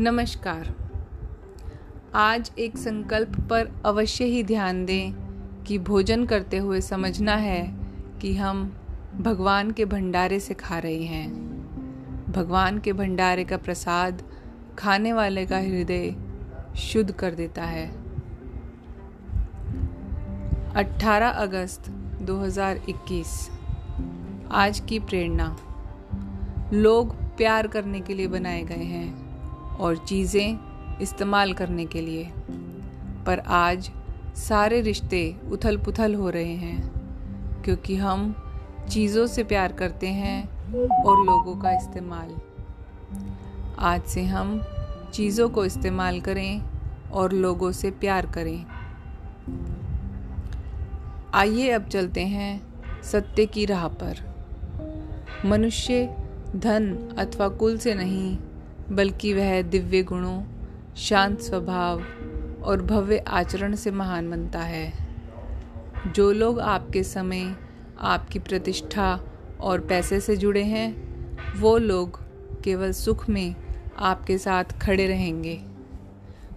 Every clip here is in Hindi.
नमस्कार। आज एक संकल्प पर अवश्य ही ध्यान दें कि भोजन करते हुए समझना है कि हम भगवान के भंडारे से खा रहे हैं। भगवान के भंडारे का प्रसाद खाने वाले का हृदय शुद्ध कर देता है। 18 अगस्त 2021 आज की प्रेरणा। लोग प्यार करने के लिए बनाए गए हैं। और चीज़ें इस्तेमाल करने के लिए। पर आज सारे रिश्ते उथल पुथल हो रहे हैं, क्योंकि हम चीज़ों से प्यार करते हैं और लोगों का इस्तेमाल। आज से हम चीज़ों को इस्तेमाल करें और लोगों से प्यार करें। आइए अब चलते हैं सत्य की राह पर। मनुष्य धन अथवा कुल से नहीं बल्कि वह दिव्य गुणों, शांत स्वभाव और भव्य आचरण से महान बनता है। जो लोग आपके समय, आपकी प्रतिष्ठा और पैसे से जुड़े हैं, वो लोग केवल सुख में आपके साथ खड़े रहेंगे।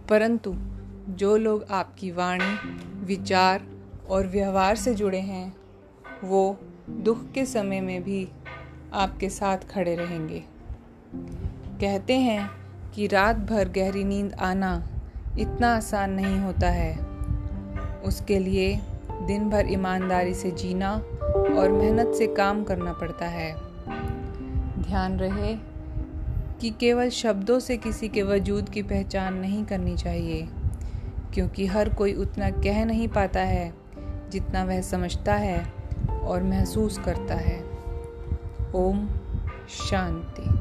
परंतु जो लोग आपकी वाणी, विचार और व्यवहार से जुड़े हैं, वो दुख के समय में भी आपके साथ खड़े रहेंगे। कहते हैं कि रात भर गहरी नींद आना इतना आसान नहीं होता है। उसके लिए दिन भर ईमानदारी से जीना और मेहनत से काम करना पड़ता है। ध्यान रहे कि केवल शब्दों से किसी के वजूद की पहचान नहीं करनी चाहिए, क्योंकि हर कोई उतना कह नहीं पाता है जितना वह समझता है और महसूस करता है। ओम शांति।